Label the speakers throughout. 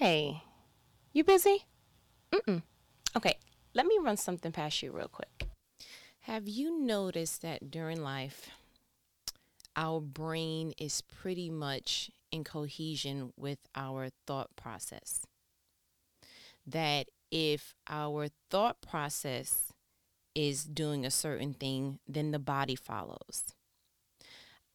Speaker 1: Hey, you busy? Mm-mm. Okay, let me run something past you real quick. Have you noticed that during life, our brain is pretty much in cohesion with our thought process? That if our thought process is doing a certain thing, then the body follows.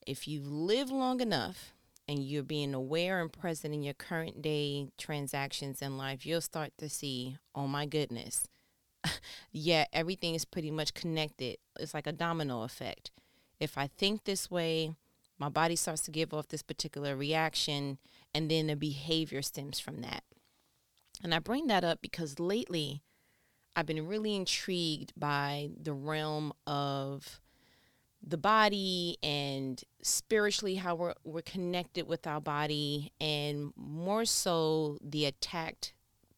Speaker 1: If you live long enough, and you're being aware and present in your current day transactions in life, you'll start to see, oh my goodness, yeah, everything is pretty much connected. It's like a domino effect. If I think this way, my body starts to give off this particular reaction, and then the behavior stems from that. And I bring that up because lately I've been really intrigued by the realm of the body and spiritually how we're, we're connected with our body and more so the attack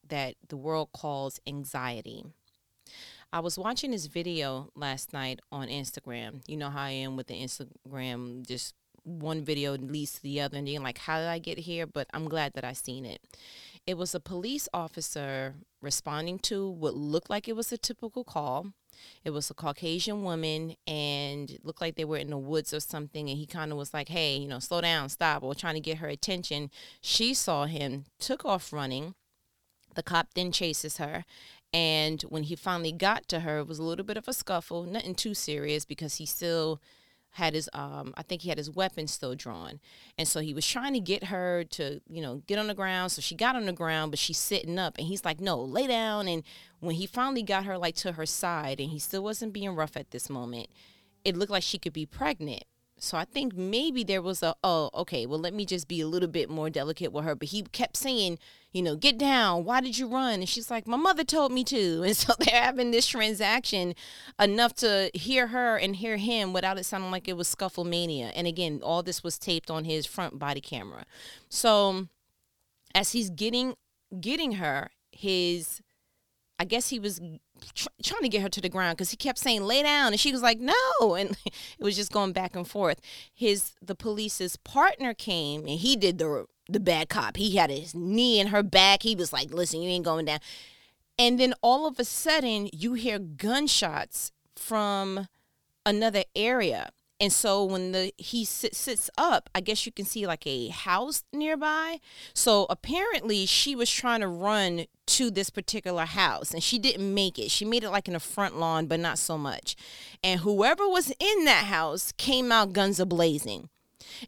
Speaker 1: that the world calls anxiety. I was watching this video last night on instagram. You know how i am with the instagram just one video leads to the other and you're like how did i get here? But i'm glad that i seen it. It was a police officer responding to what looked like it was a typical call it was a Caucasian woman and looked like they were in the woods or something. And he kind of was like, hey, you know, slow down, stop, or trying to get her attention. She saw him, took off running. The cop then chases her. And when he finally got to her, it was a little bit of a scuffle, nothing too serious because he still had his um I think he had his weapon still drawn. And so he was trying to get her to, you know, get on the ground. So she got on the ground, but she's sitting up and he's like, "No, lay down." And when he finally got her like to her side and he still wasn't being rough at this moment, it looked like she could be pregnant. So I think maybe there was a oh okay well let me just be a little bit more delicate with her. But he kept saying you know get down. Why did you run? And she's like my mother told me to. And so they're having this transaction enough to hear her and hear him without it sounding like it was scuffle mania and again all this was taped on his front body camera. So as he's getting getting her his I guess he was tr- trying to get her to the ground because he kept saying lay down and she was like no and it was just going back and forth. His the police's partner came and he did the the bad cop. He had his knee in her back. He was like listen you ain't going down. And then all of a sudden you hear gunshots from another area and so when the he sits, sits up, I guess you can see like a house nearby. So apparently she was trying to run to this particular house and she didn't make it. She made it like in the front lawn, but not so much. And whoever was in that house came out guns a blazing.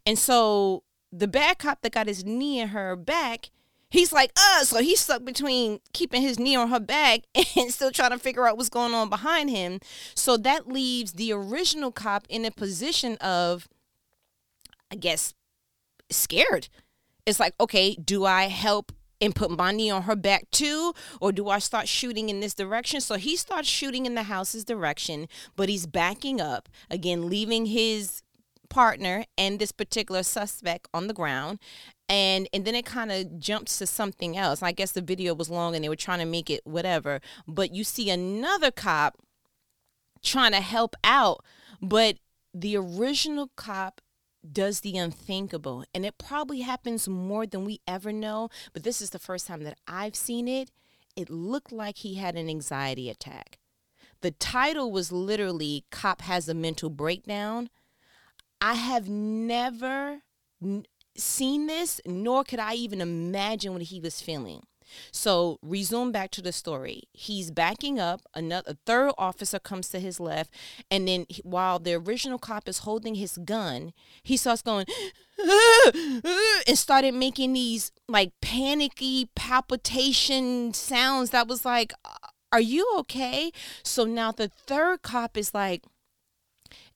Speaker 1: And so the bad cop that got his knee in her back he's like, uh, so he's stuck between keeping his knee on her back and still trying to figure out what's going on behind him. So that leaves the original cop in a position of, I guess, scared. It's like, okay, do I help and put my knee on her back too? Or do I start shooting in this direction? So he starts shooting in the house's direction, but he's backing up, again, leaving his partner and this particular suspect on the ground and and then it kind of jumps to something else. I guess the video was long and they were trying to make it whatever, but you see another cop trying to help out, but the original cop does the unthinkable and it probably happens more than we ever know, but this is the first time that I've seen it. It looked like he had an anxiety attack. The title was literally Cop Has a Mental Breakdown. I have never seen this, nor could I even imagine what he was feeling. So resume back to the story. He's backing up. Another third officer comes to his left, and then while the original cop is holding his gun, he starts going and started making these like panicky palpitation sounds. That was like, "Are you okay?" So now the third cop is like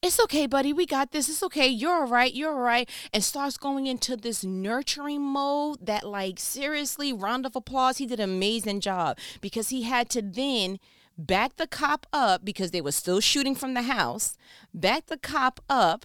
Speaker 1: it's okay, buddy. We got this. It's okay. You're all right. You're all right. And starts going into this nurturing mode that, like, seriously, round of applause. He did an amazing job because he had to then back the cop up because they were still shooting from the house, back the cop up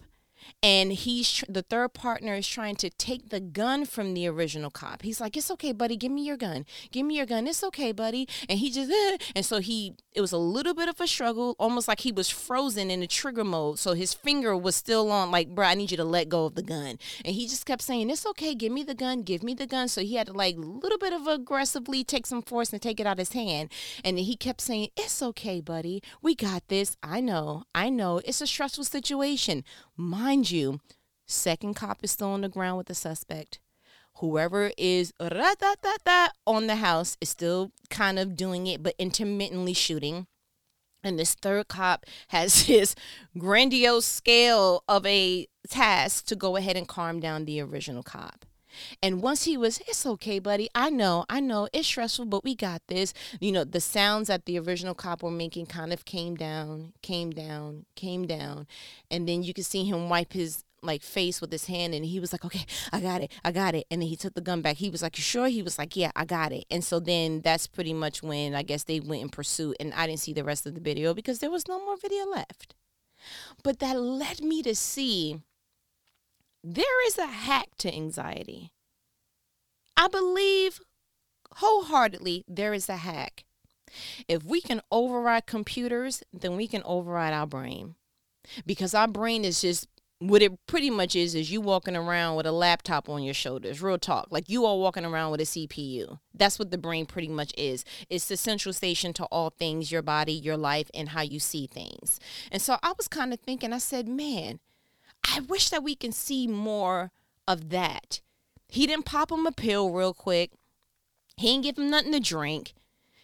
Speaker 1: and he's the third partner is trying to take the gun from the original cop. He's like, "It's okay, buddy. Give me your gun. Give me your gun. It's okay, buddy." And he just and so he it was a little bit of a struggle, almost like he was frozen in the trigger mode. So his finger was still on, like, bro, I need you to let go of the gun. And he just kept saying, It's okay, give me the gun, give me the gun. So he had to, like, a little bit of aggressively take some force and take it out of his hand. And he kept saying, It's okay, buddy. We got this. I know. I know. It's a stressful situation. Mind you, second cop is still on the ground with the suspect whoever is on the house is still kind of doing it, but intermittently shooting. And this third cop has his grandiose scale of a task to go ahead and calm down the original cop. And once he was, it's okay, buddy. I know, I know, it's stressful, but we got this. You know, the sounds that the original cop were making kind of came down, came down, came down. And then you could see him wipe his like face with his hand and he was like okay i got it i got it and then he took the gun back he was like you sure he was like yeah i got it and so then that's pretty much when i guess they went in pursuit and i didn't see the rest of the video because there was no more video left but that led me to see there is a hack to anxiety. I believe wholeheartedly there is a hack. If we can override computers then we can override our brain. Because our brain is just what it pretty much is is you walking around with a laptop on your shoulders real talk. Like you are walking around with a cpu that's what the brain pretty much is. It's the central station to all things your body your life and how you see things. And so i was kind of thinking i said man i wish that we can see more of that he didn't pop him a pill real quick he didn't give him nothing to drink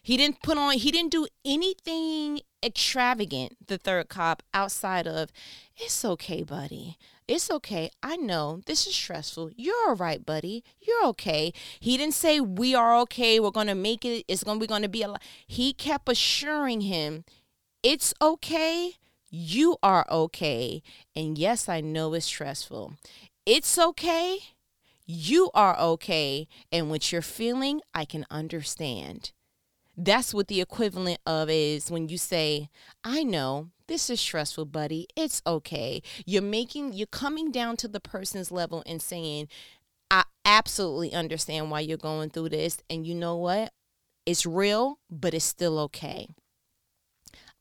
Speaker 1: he didn't put on he didn't do anything extravagant, the third cop, outside of, it's okay, buddy. It's okay. I know this is stressful. You're all right, buddy. You're okay. He didn't say we are okay. We're gonna make it. It's gonna be gonna be a. He kept assuring him, it's okay. You are okay. And yes, I know it's stressful. It's okay. You are okay. And what you're feeling, I can understand. That's what the equivalent of is when you say, I know this is stressful, buddy. It's okay. You're making, you're coming down to the person's level and saying, I absolutely understand why you're going through this. And you know what? It's real, but it's still okay.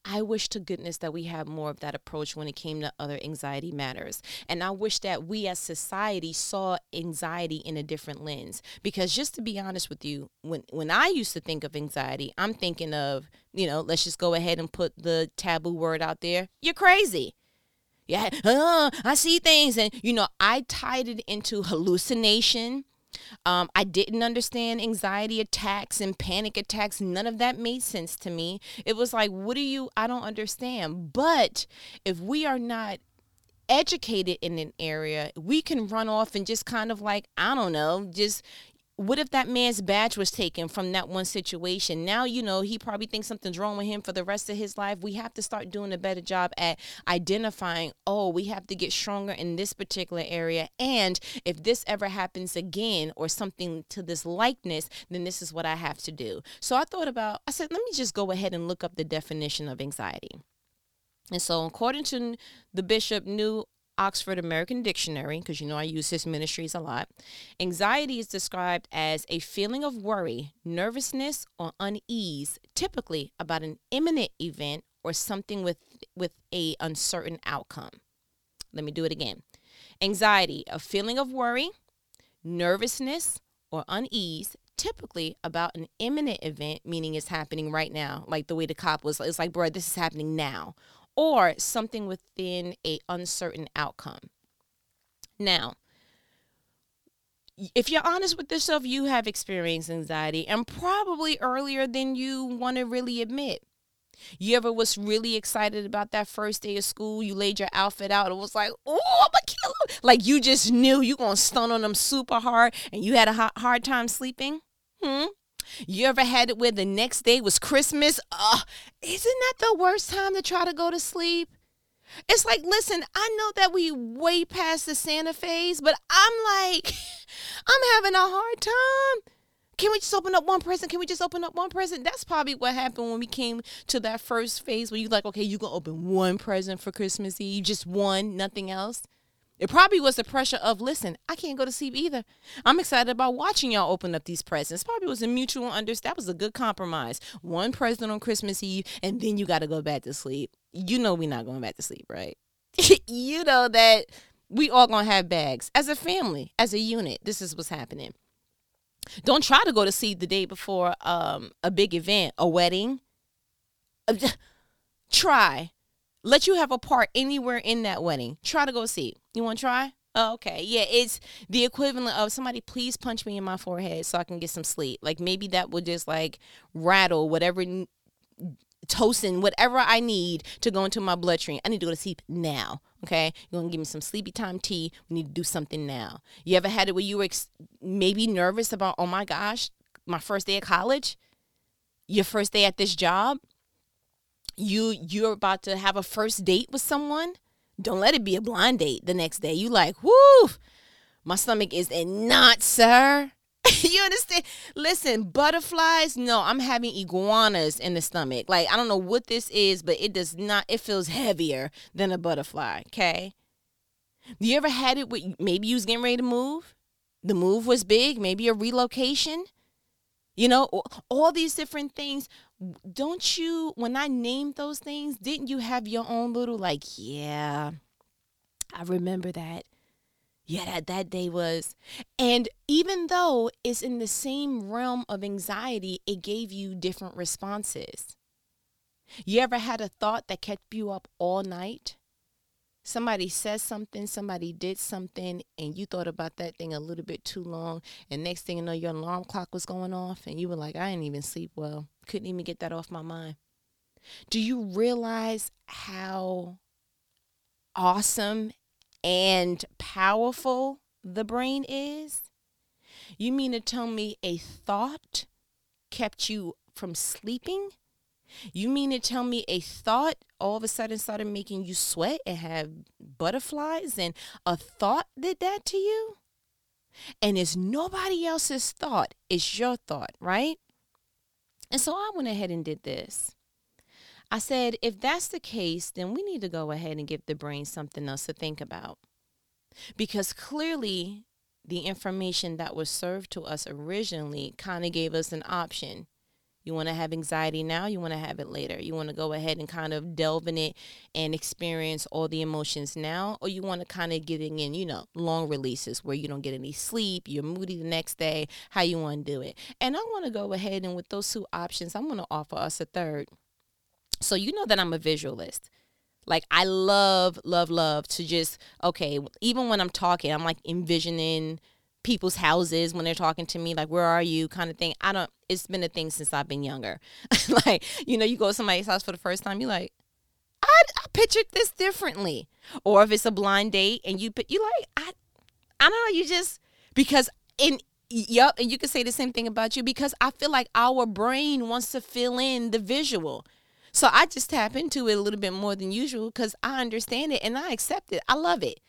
Speaker 1: I wish to goodness that we had more of that approach when it came to other anxiety matters. And I wish that we as society saw anxiety in a different lens. Because just to be honest with you, when when I used to think of anxiety, I'm thinking of, you know, let's just go ahead and put the taboo word out there. You're crazy. Yeah, uh, I see things and you know, I tied it into hallucination um, I didn't understand anxiety attacks and panic attacks. None of that made sense to me. It was like, what do you, I don't understand. But if we are not educated in an area, we can run off and just kind of like, I don't know, just what if that man's badge was taken from that one situation? Now, you know, he probably thinks something's wrong with him for the rest of his life. We have to start doing a better job at identifying, oh, we have to get stronger in this particular area. And if this ever happens again or something to this likeness, then this is what I have to do. So I thought about, I said, let me just go ahead and look up the definition of anxiety. And so, according to the Bishop New Oxford American Dictionary, because you know I use his ministries a lot, anxiety is described as a feeling of worry, nervousness, or unease, typically about an imminent event or something with with a uncertain outcome. Let me do it again. Anxiety, a feeling of worry, nervousness, or unease, typically about an imminent event, meaning it's happening right now, like the way the cop was. It's like, bro, this is happening now, or something within a uncertain outcome. Now, if you're honest with yourself, you have experienced anxiety and probably earlier than you want to really admit. You ever was really excited about that first day of school? You laid your outfit out and was like, "Oh, I'm a killer!" Like you just knew you gonna stun on them super hard, and you had a hard time sleeping. Hmm. You ever had it where the next day was Christmas? Uh, isn't that the worst time to try to go to sleep? It's like, listen, I know that we way past the Santa phase, but I'm like, I'm having a hard time. Can we just open up one present? Can we just open up one present? That's probably what happened when we came to that first phase where you like, okay, you can open one present for Christmas Eve, just one, nothing else. It probably was the pressure of, listen, I can't go to sleep either. I'm excited about watching y'all open up these presents. Probably was a mutual understanding. That was a good compromise. One present on Christmas Eve, and then you got to go back to sleep. You know we're not going back to sleep, right? you know that we all gonna have bags as a family, as a unit. This is what's happening. Don't try to go to sleep the day before um, a big event, a wedding. Try let you have a part anywhere in that wedding. Try to go see. You want to try? Oh, okay. Yeah, it's the equivalent of somebody please punch me in my forehead so I can get some sleep. Like maybe that would just like rattle whatever toasting, whatever I need to go into my bloodstream. I need to go to sleep now. Okay, you're gonna give me some sleepy time tea. We need to do something now. You ever had it where you were ex- maybe nervous about, oh my gosh, my first day of college, your first day at this job, you you're about to have a first date with someone, don't let it be a blind date the next day. You like, whoo, my stomach is in knots, sir. you understand? Listen, butterflies, no, I'm having iguanas in the stomach. Like, I don't know what this is, but it does not, it feels heavier than a butterfly, okay? You ever had it with maybe you was getting ready to move? The move was big, maybe a relocation. You know, all these different things don't you when i named those things didn't you have your own little like yeah i remember that. Yeah that that day was and even though it's in the same realm of anxiety it gave you different responses. You ever had a thought that kept you up all night somebody says something, somebody did something, and you thought about that thing a little bit too long, and next thing you know, your alarm clock was going off, and you were like, I didn't even sleep well. Couldn't even get that off my mind. Do you realize how awesome and powerful the brain is? You mean to tell me a thought kept you from sleeping? You mean to tell me a thought all of a sudden started making you sweat and have butterflies and a thought did that to you? And it's nobody else's thought, it's your thought, right? And so I went ahead and did this. I said, if that's the case, then we need to go ahead and give the brain something else to think about. Because clearly, the information that was served to us originally kind of gave us an option. You want to have anxiety now, you want to have it later. You want to go ahead and kind of delve in it and experience all the emotions now, or you want to kind of getting in, you know, long releases where you don't get any sleep, you're moody the next day, how you want to do it. And I want to go ahead and with those two options, I'm going to offer us a third. So you know that I'm a visualist. Like I love, love, love to just okay. Even when I'm talking, I'm like envisioning people's houses when they're talking to me like where are you? kind of thing. I don't it's been a thing since i've been younger. Like you know you go to somebody's house for the first time you're like I, I pictured this differently. Or if it's a blind date and you you like i i don't know you just because in yep and you can say the same thing about you because i feel like our brain wants to fill in the visual. So i just tap into it a little bit more than usual because i understand it and i accept it. I love it.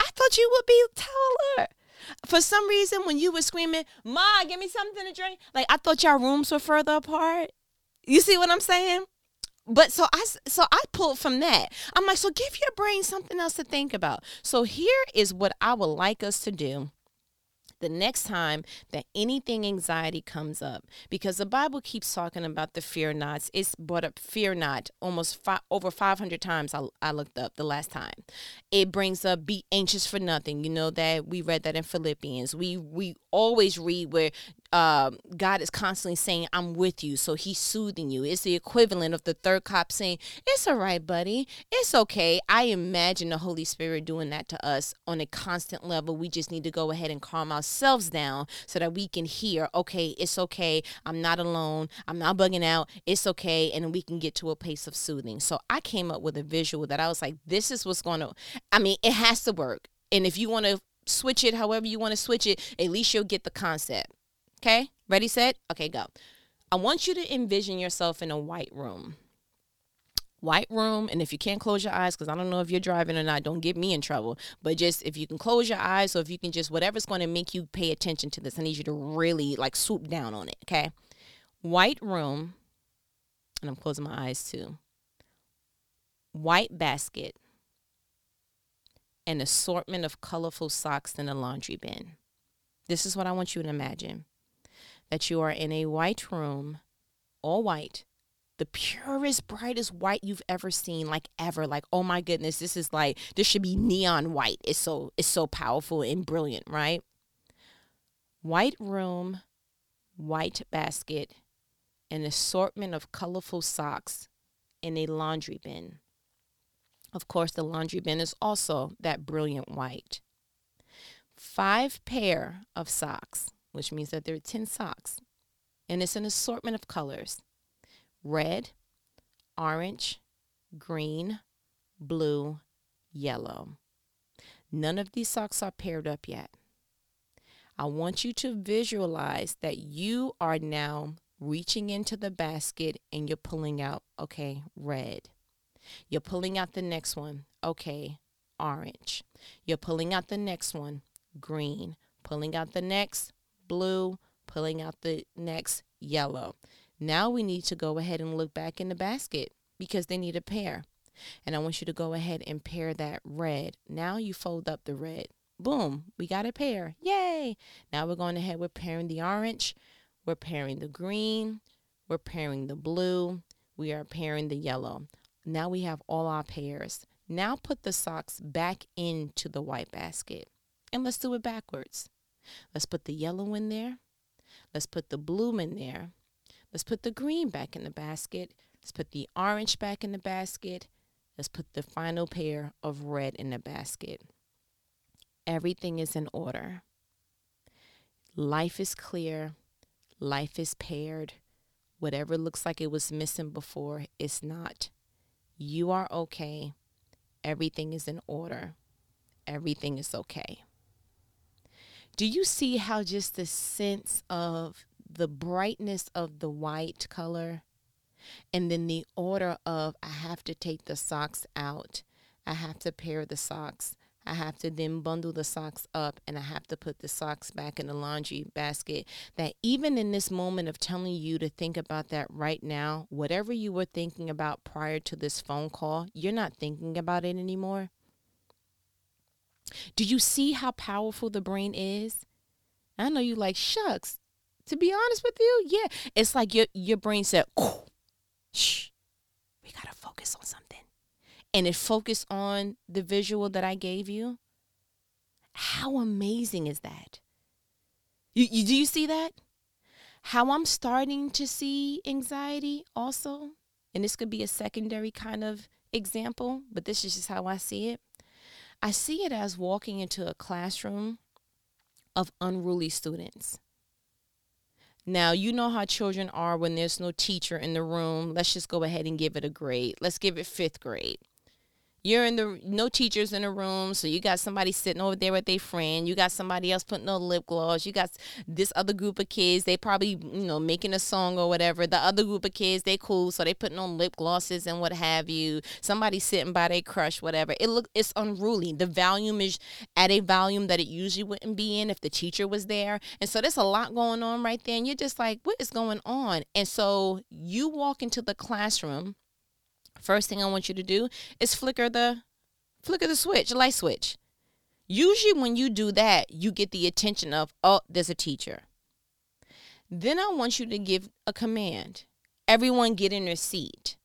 Speaker 1: I thought you would be taller for some reason, when you were screaming, Ma, give me something to drink, like I thought y'all rooms were further apart. You see what I'm saying? But so I so I pulled from that. I'm like, so give your brain something else to think about. So here is what I would like us to do the next time that anything anxiety comes up because the bible keeps talking about the fear nots. It's brought up fear not almost five, over 500 times I, I looked up the last time. It brings up be anxious for nothing. You know that? We read that in philippians. We we always read where um, God is constantly saying, I'm with you. So he's soothing you. It's the equivalent of the third cop saying, It's all right, buddy. It's okay. I imagine the Holy Spirit doing that to us on a constant level. We just need to go ahead and calm ourselves down so that we can hear, okay, it's okay. I'm not alone. I'm not bugging out. It's okay. And we can get to a place of soothing. So I came up with a visual that I was like, this is what's going to, I mean, it has to work. And if you want to switch it however you want to switch it, at least you'll get the concept. Okay, ready, set, okay, go. I want you to envision yourself in a white room. White room, and if you can't close your eyes, because I don't know if you're driving or not, don't get me in trouble. But just if you can close your eyes, or if you can just whatever's going to make you pay attention to this, I need you to really like swoop down on it. Okay, white room, and I'm closing my eyes too. White basket, an assortment of colorful socks in a laundry bin. This is what I want you to imagine that you are in a white room, all white, the purest, brightest white you've ever seen, like ever. Like, oh my goodness, this is like this should be neon white. It's so it's so powerful and brilliant, right? White room, white basket, an assortment of colorful socks in a laundry bin. Of course, the laundry bin is also that brilliant white. Five pair of socks, which means that there are 10 socks, and it's an assortment of colors red, orange, green, blue, yellow. None of these socks are paired up yet. I want you to visualize that you are now reaching into the basket and you're pulling out, okay, red. You're pulling out the next one, okay, orange. You're pulling out the next one, green. Pulling out the next, blue. Pulling out the next, yellow. Now we need to go ahead and look back in the basket because they need a pair. And I want you to go ahead and pair that red. Now you fold up the red. Boom, we got a pair. Yay! Now we're going ahead, we're pairing the orange, we're pairing the green, we're pairing the blue, we are pairing the yellow. Now we have all our pairs. Now put the socks back into the white basket. And let's do it backwards. Let's put the yellow in there. Let's put the blue in there. Let's put the green back in the basket. Let's put the orange back in the basket. Let's put the final pair of red in the basket. Everything is in order. Life is clear. Life is paired. Whatever looks like it was missing before, it's not. You are okay. Everything is in order. Everything is okay. Do you see how just the sense of the brightness of the white color and then the order of I have to take the socks out. I have to pair the socks. I have to then bundle the socks up and I have to put the socks back in the laundry basket. That even in this moment of telling you to think about that right now, whatever you were thinking about prior to this phone call, you're not thinking about it anymore. Do you see how powerful the brain is? I know you like shucks to be honest with you, yeah. It's like your your brain said, shh, we gotta focus on something. And it focused on the visual that I gave you. How amazing is that? You, you do you see that? How I'm starting to see anxiety also, and this could be a secondary kind of example, but this is just how I see it. I see it as walking into a classroom of unruly students. Now, you know how children are when there's no teacher in the room. Let's just go ahead and give it a grade. Let's give it fifth grade you're in the no teachers in the room so you got somebody sitting over there with their friend you got somebody else putting on lip gloss you got this other group of kids they probably you know making a song or whatever the other group of kids they cool so they putting on lip glosses and what have you somebody sitting by their crush whatever. It look it's unruly the volume is at a volume that it usually wouldn't be in if the teacher was there and so there's a lot going on right there and you're just like what is going on? And so you walk into the classroom First thing I want you to do is flicker the flicker the switch, light switch. Usually when you do that, you get the attention of, oh, there's a teacher. Then I want you to give a command. Everyone get in their seat.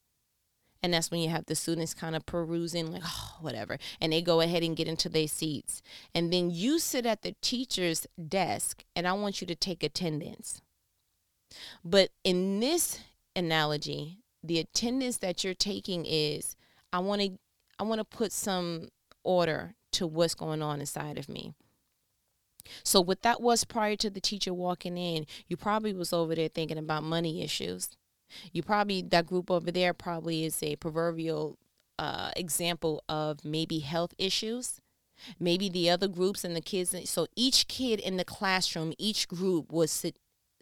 Speaker 1: And that's when you have the students kind of perusing, like, oh, whatever. And they go ahead and get into their seats. And then you sit at the teacher's desk, and I want you to take attendance. But in this analogy, the attendance that you're taking is I want to I want to put some order to what's going on inside of me. So what that was prior to the teacher walking in, you probably was over there thinking about money issues. You probably that group over there probably is a proverbial uh, example of maybe health issues. Maybe the other groups and the kids. So each kid in the classroom, each group was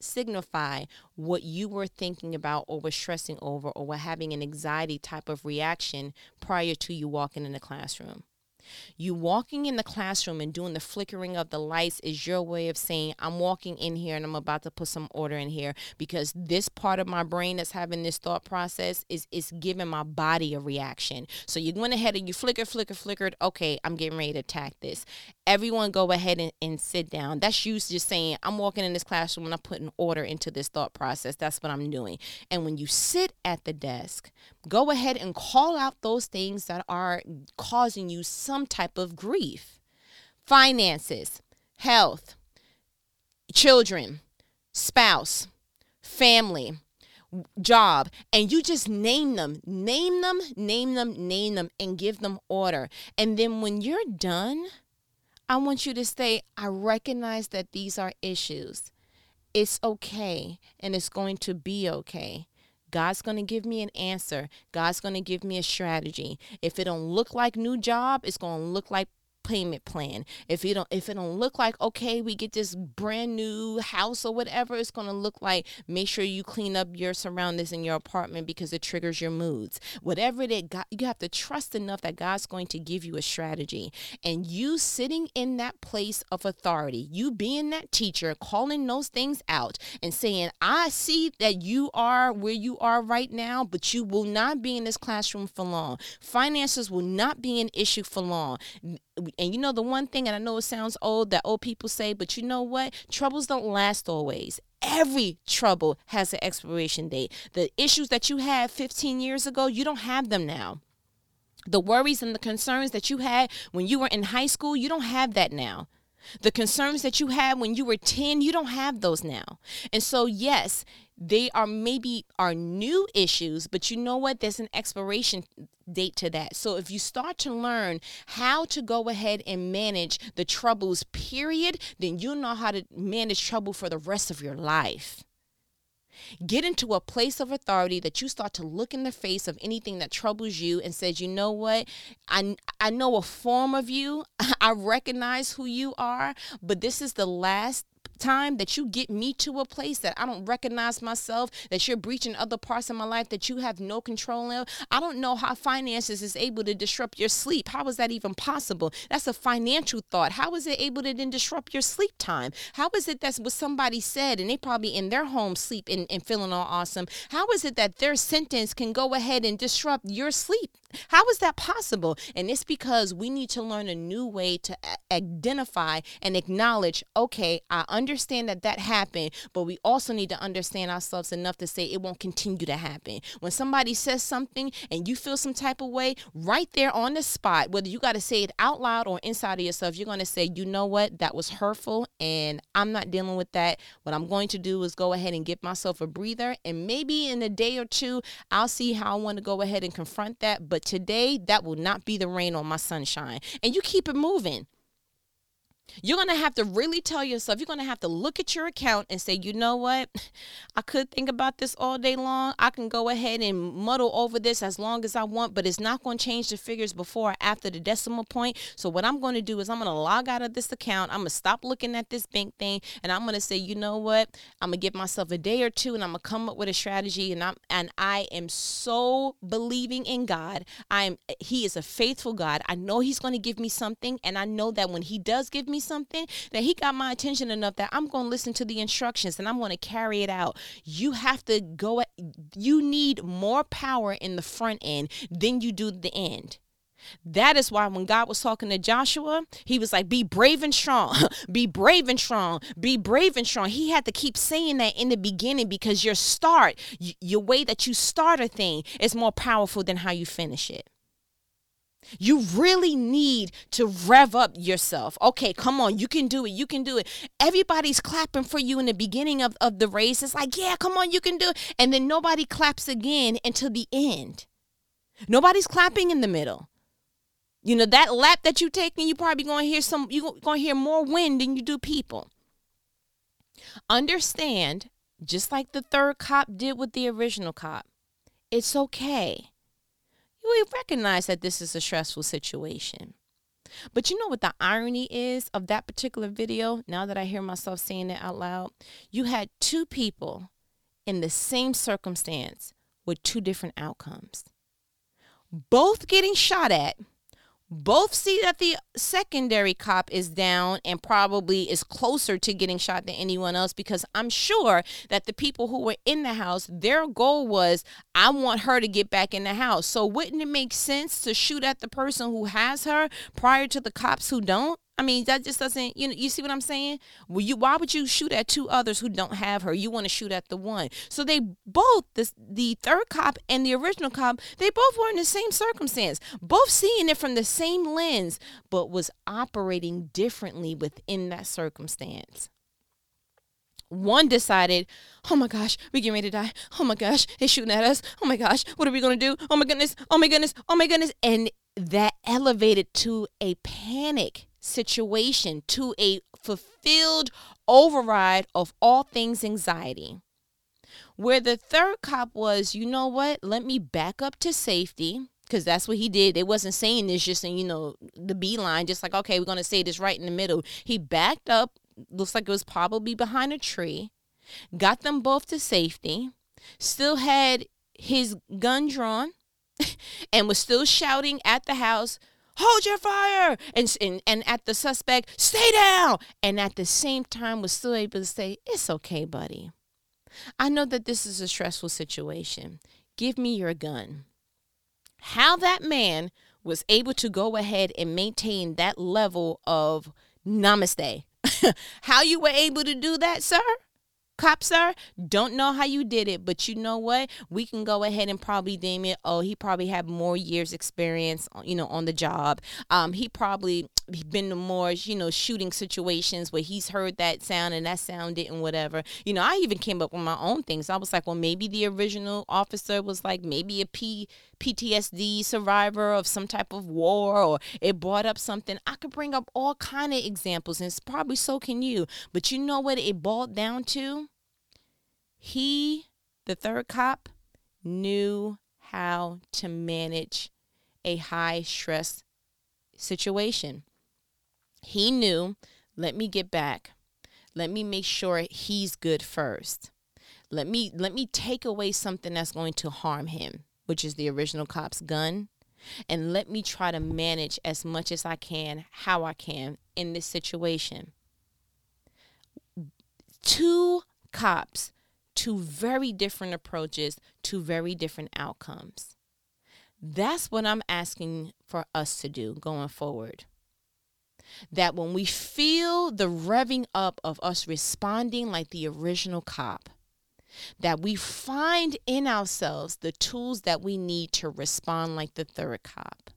Speaker 1: signify what you were thinking about or were stressing over or were having an anxiety type of reaction prior to you walking in the classroom. You walking in the classroom and doing the flickering of the lights is your way of saying, I'm walking in here and I'm about to put some order in here because this part of my brain that's having this thought process is is giving my body a reaction. So you went ahead and you flicker, flicker, flickered. Okay, I'm getting ready to attack this. Everyone go ahead and, and sit down. That's you just saying, I'm walking in this classroom and I'm putting order into this thought process. That's what I'm doing. And when you sit at the desk, go ahead and call out those things that are causing you some type of grief finances, health, children, spouse, family, job, and you just name them, name them, name them, name them, and give them order. And then when you're done, I want you to say, I recognize that these are issues. It's okay, and it's going to be okay. God's going to give me an answer. God's going to give me a strategy. If it don't look like new job, it's going to look like payment plan. If you don't if it don't look like okay, we get this brand new house or whatever, it's going to look like make sure you clean up your surroundings in your apartment because it triggers your moods. Whatever it got, you have to trust enough that God's going to give you a strategy. And you sitting in that place of authority, you being that teacher, calling those things out and saying, "I see that you are where you are right now, but you will not be in this classroom for long. Finances will not be an issue for long." And you know the one thing and i know it sounds old that old people say but you know what? Troubles don't last always. Every trouble has an expiration date. The issues that you had 15 years ago you don't have them now. The worries and the concerns that you had when you were in high school you don't have that now. The concerns that you had when you were 10 you don't have those now. And so yes they are maybe are new issues but you know what? There's an expiration date to that so if you start to learn how to go ahead and manage the troubles period then you know how to manage trouble for the rest of your life Get into a place of authority that you start to look in the face of anything that troubles you and says, you know what? I, I know a form of you. I recognize who you are, but this is the last time that you get me to a place that I don't recognize myself, that you're breaching other parts of my life that you have no control of. I don't know how finances is able to disrupt your sleep. How is that even possible? That's a financial thought. How is it able to then disrupt your sleep time? How is it that's what somebody said and they probably in their home sleep and, and feeling all awesome? How is it that their sentence can go ahead and disrupt your sleep? How is that possible? And it's because we need to learn a new way to identify and acknowledge okay, I understand that that happened, but we also need to understand ourselves enough to say it won't continue to happen. When somebody says something and you feel some type of way, right there on the spot, whether you got to say it out loud or inside of yourself, you're going to say, you know what, that was hurtful and I'm not dealing with that. What I'm going to do is go ahead and give myself a breather. And maybe in a day or two, I'll see how I want to go ahead and confront that. But today, that will not be the rain on my sunshine. And you keep it moving. You're going to have to really tell yourself, you're going to have to look at your account and say, you know what? I could think about this all day long. I can go ahead and muddle over this as long as I want, but it's not going to change the figures before or after the decimal point. So, what I'm going to do is I'm going to log out of this account. I'm going to stop looking at this bank thing and I'm going to say, you know what? I'm going to give myself a day or two and I'm going to come up with a strategy. And, I'm, and I am so believing in God. I am, He is a faithful God. I know He's going to give me something. And I know that when He does give me something that he got my attention enough that I'm going to listen to the instructions and I'm going to carry it out. You have to go at, you need more power in the front end than you do the end. That is why when God was talking to Joshua, he was like, Be brave and strong, be brave and strong, be brave and strong. He had to keep saying that in the beginning because your start, your way that you start a thing is more powerful than how you finish it. You really need to rev up yourself. Okay, come on, you can do it. You can do it. Everybody's clapping for you in the beginning of, of the race. It's like, yeah, come on, you can do it. And then nobody claps again until the end. Nobody's clapping in the middle. You know, that lap that you're taking, you probably gonna hear some you're gonna hear more wind than you do people. Understand, just like the third cop did with the original cop, it's okay we recognize that this is a stressful situation. But you know what the irony is of that particular video? Now that I hear myself saying it out loud, you had two people in the same circumstance with two different outcomes. Both getting shot at, both see that the secondary cop is down and probably is closer to getting shot than anyone else because I'm sure that the people who were in the house, their goal was, I want her to get back in the house. So wouldn't it make sense to shoot at the person who has her prior to the cops who don't? I mean, that just doesn't, you know, you see what I'm saying? Well, you why would you shoot at two others who don't have her? You want to shoot at the one. So they both, the, the third cop and the original cop, they both were in the same circumstance, both seeing it from the same lens, but was operating differently within that circumstance. One decided, oh my gosh, we're getting ready to die. Oh my gosh, they're shooting at us. Oh my gosh, what are we going to do? Oh my goodness, oh my goodness, oh my goodness. And that elevated to a panic situation to a fulfilled override of all things anxiety. Where the third cop was, you know what? Let me back up to safety because that's what he did. They wasn't saying this just in, you know, the beeline, just like, okay, we're going to say this right in the middle. He backed up, looks like it was probably behind a tree, got them both to safety, still had his gun drawn, and was still shouting at the house, hold your fire! And, and and at the suspect stay down! And at the same time was still able to say it's okay buddy. I know that this is a stressful situation. Give me your gun. How that man was able to go ahead and maintain that level of namaste. How you were able to do that sir cop sir don't know how you did it but you know what? We can go ahead and probably deem it oh he probably had more years experience you know on the job. Um he probably been to more you know shooting situations where he's heard that sound and that sound didn't whatever you know i even came up with my own things i was like well maybe the original officer was like maybe a p PTSD survivor of some type of war or it brought up something. I could bring up all kind of examples and it's probably so can you. But you know what it boiled down to? He, the third cop, knew how to manage a high stress situation. He knew, let me get back. Let me make sure he's good first. Let me let me take away something that's going to harm him which is the original cop's gun, and let me try to manage as much as I can, how I can in this situation. Two cops, two very different approaches, two very different outcomes. That's what I'm asking for us to do going forward. That when we feel the revving up of us responding like the original cop, that we find in ourselves the tools that we need to respond like the third cop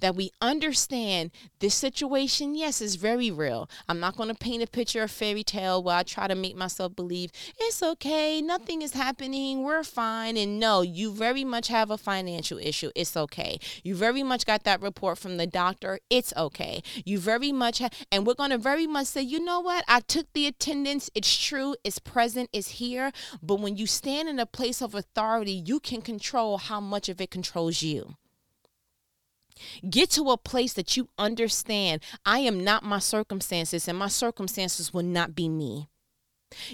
Speaker 1: that we understand this situation, yes, is very real. I'm not going to paint a picture of fairy tale where I try to make myself believe it's okay, nothing is happening, we're fine. And no, you very much have a financial issue. It's okay. You very much got that report from the doctor. It's okay. You very much have, and we're going to very much say, you know what? I took the attendance. It's true. It's present. It's here. But when you stand in a place of authority, you can control how much of it controls you. Get to a place that you understand I am not my circumstances and my circumstances will not be me.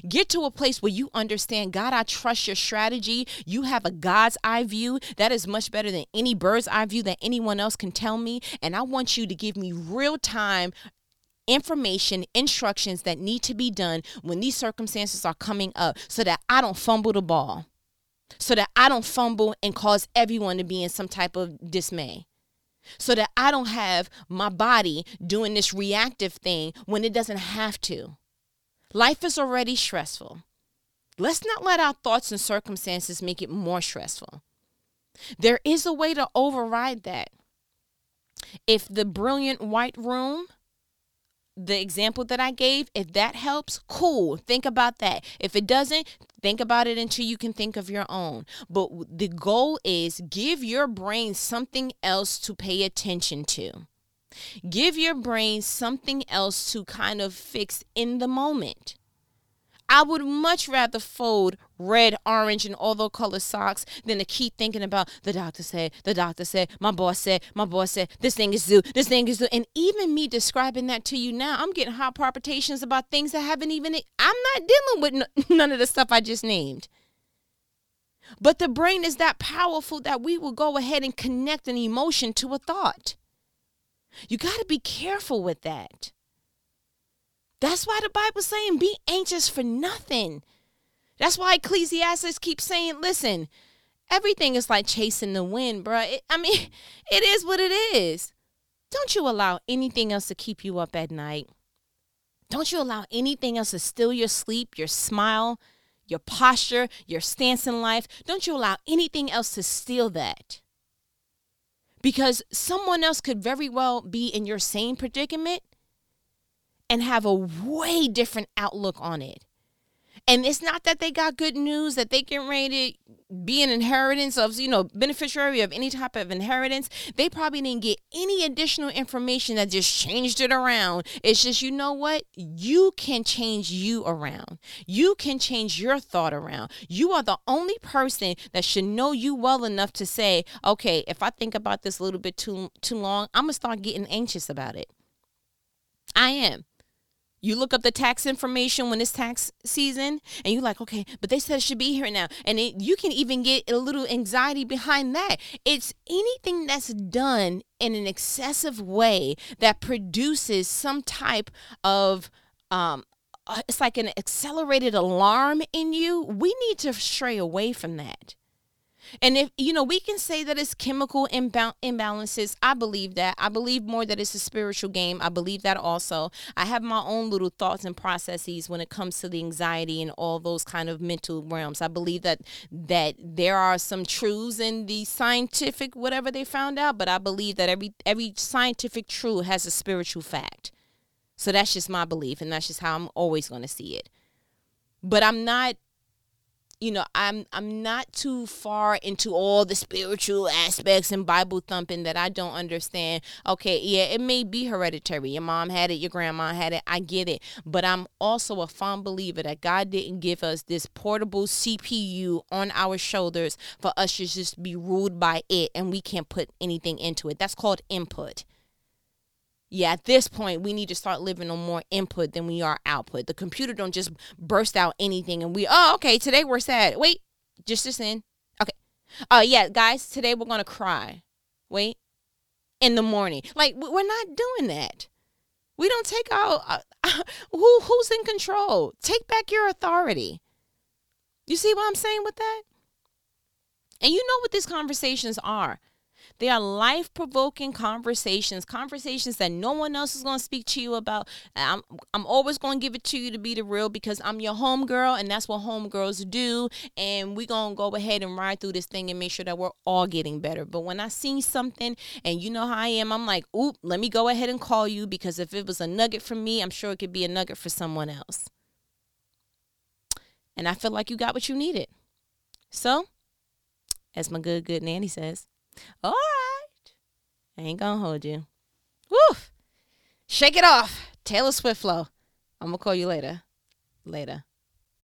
Speaker 1: Get to a place where you understand, God, I trust your strategy. You have a God's eye view that is much better than any bird's eye view that anyone else can tell me. And I want you to give me real time information, instructions that need to be done when these circumstances are coming up so that I don't fumble the ball, so that I don't fumble and cause everyone to be in some type of dismay so that I don't have my body doing this reactive thing when it doesn't have to. Life is already stressful. Let's not let our thoughts and circumstances make it more stressful. There is a way to override that. If the brilliant white room the example that I gave, if that helps, cool. Think about that. If it doesn't, think about it until you can think of your own. But the goal is give your brain something else to pay attention to. Give your brain something else to kind of fix in the moment. I would much rather fold red, orange, and all those color socks than to keep thinking about the doctor said, the doctor said, my boss said, my boss said, this thing is due, this thing is due. And even me describing that to you now, I'm getting hot palpitations about things that haven't even, I'm not dealing with none of the stuff I just named. But the brain is that powerful that we will go ahead and connect an emotion to a thought. You got to be careful with that. That's why the Bible's saying be anxious for nothing. That's why Ecclesiastes keeps saying, listen, everything is like chasing the wind, bro. It, I mean, it is what it is. Don't you allow anything else to keep you up at night. Don't you allow anything else to steal your sleep, your smile, your posture, your stance in life. Don't you allow anything else to steal that. Because someone else could very well be in your same predicament and have a way different outlook on it. And it's not that they got good news that they can ready to be an inheritance of, you know, beneficiary of any type of inheritance. They probably didn't get any additional information that just changed it around. It's just, you know what? You can change you around. You can change your thought around. You are the only person that should know you well enough to say, okay, if I think about this a little bit too too long, I'm gonna start getting anxious about it. I am. You look up the tax information when it's tax season, and you're like, okay, but they said it should be here now. And it, you can even get a little anxiety behind that. It's anything that's done in an excessive way that produces some type of um, uh, it's like an accelerated alarm in you. We need to stray away from that. And if, you know, we can say that it's chemical imbal- imbalances. I believe that. I believe more that it's a spiritual game. I believe that also. I have my own little thoughts and processes when it comes to the anxiety and all those kind of mental realms. I believe that that there are some truths in the scientific whatever they found out, but I believe that every every scientific truth has a spiritual fact. So that's just my belief and that's just how I'm always going to see it. But I'm not you know i'm i'm not too far into all the spiritual aspects and bible thumping that i don't understand. Okay yeah it may be hereditary. Your mom had it your grandma had it i get it. But i'm also a firm believer that god didn't give us this portable cpu on our shoulders for us to just be ruled by it and we can't put anything into it. That's called input yeah at this point we need to start living on more input than we are output. The computer don't just burst out anything and we oh okay today we're sad. Wait just this in okay. Uh yeah guys today we're gonna cry. Wait. In the morning. Like we're not doing that. We don't take out uh, who who's in control? Take back your authority. You see what i'm saying with that? And you know what these conversations are they are life provoking conversations, conversations that no one else is going to speak to you about. I'm, I'm always going to give it to you to be the real because I'm your homegirl and that's what homegirls do. And we're going to go ahead and ride through this thing and make sure that we're all getting better. But when I see something and you know how I am, I'm like, oop, let me go ahead and call you because if it was a nugget for me, I'm sure it could be a nugget for someone else. And I feel like you got what you needed. So, as my good, good nanny says, all right. I ain't gonna hold you. Woof. Shake it off. Taylor Swift flow. I'm gonna call you later. Later.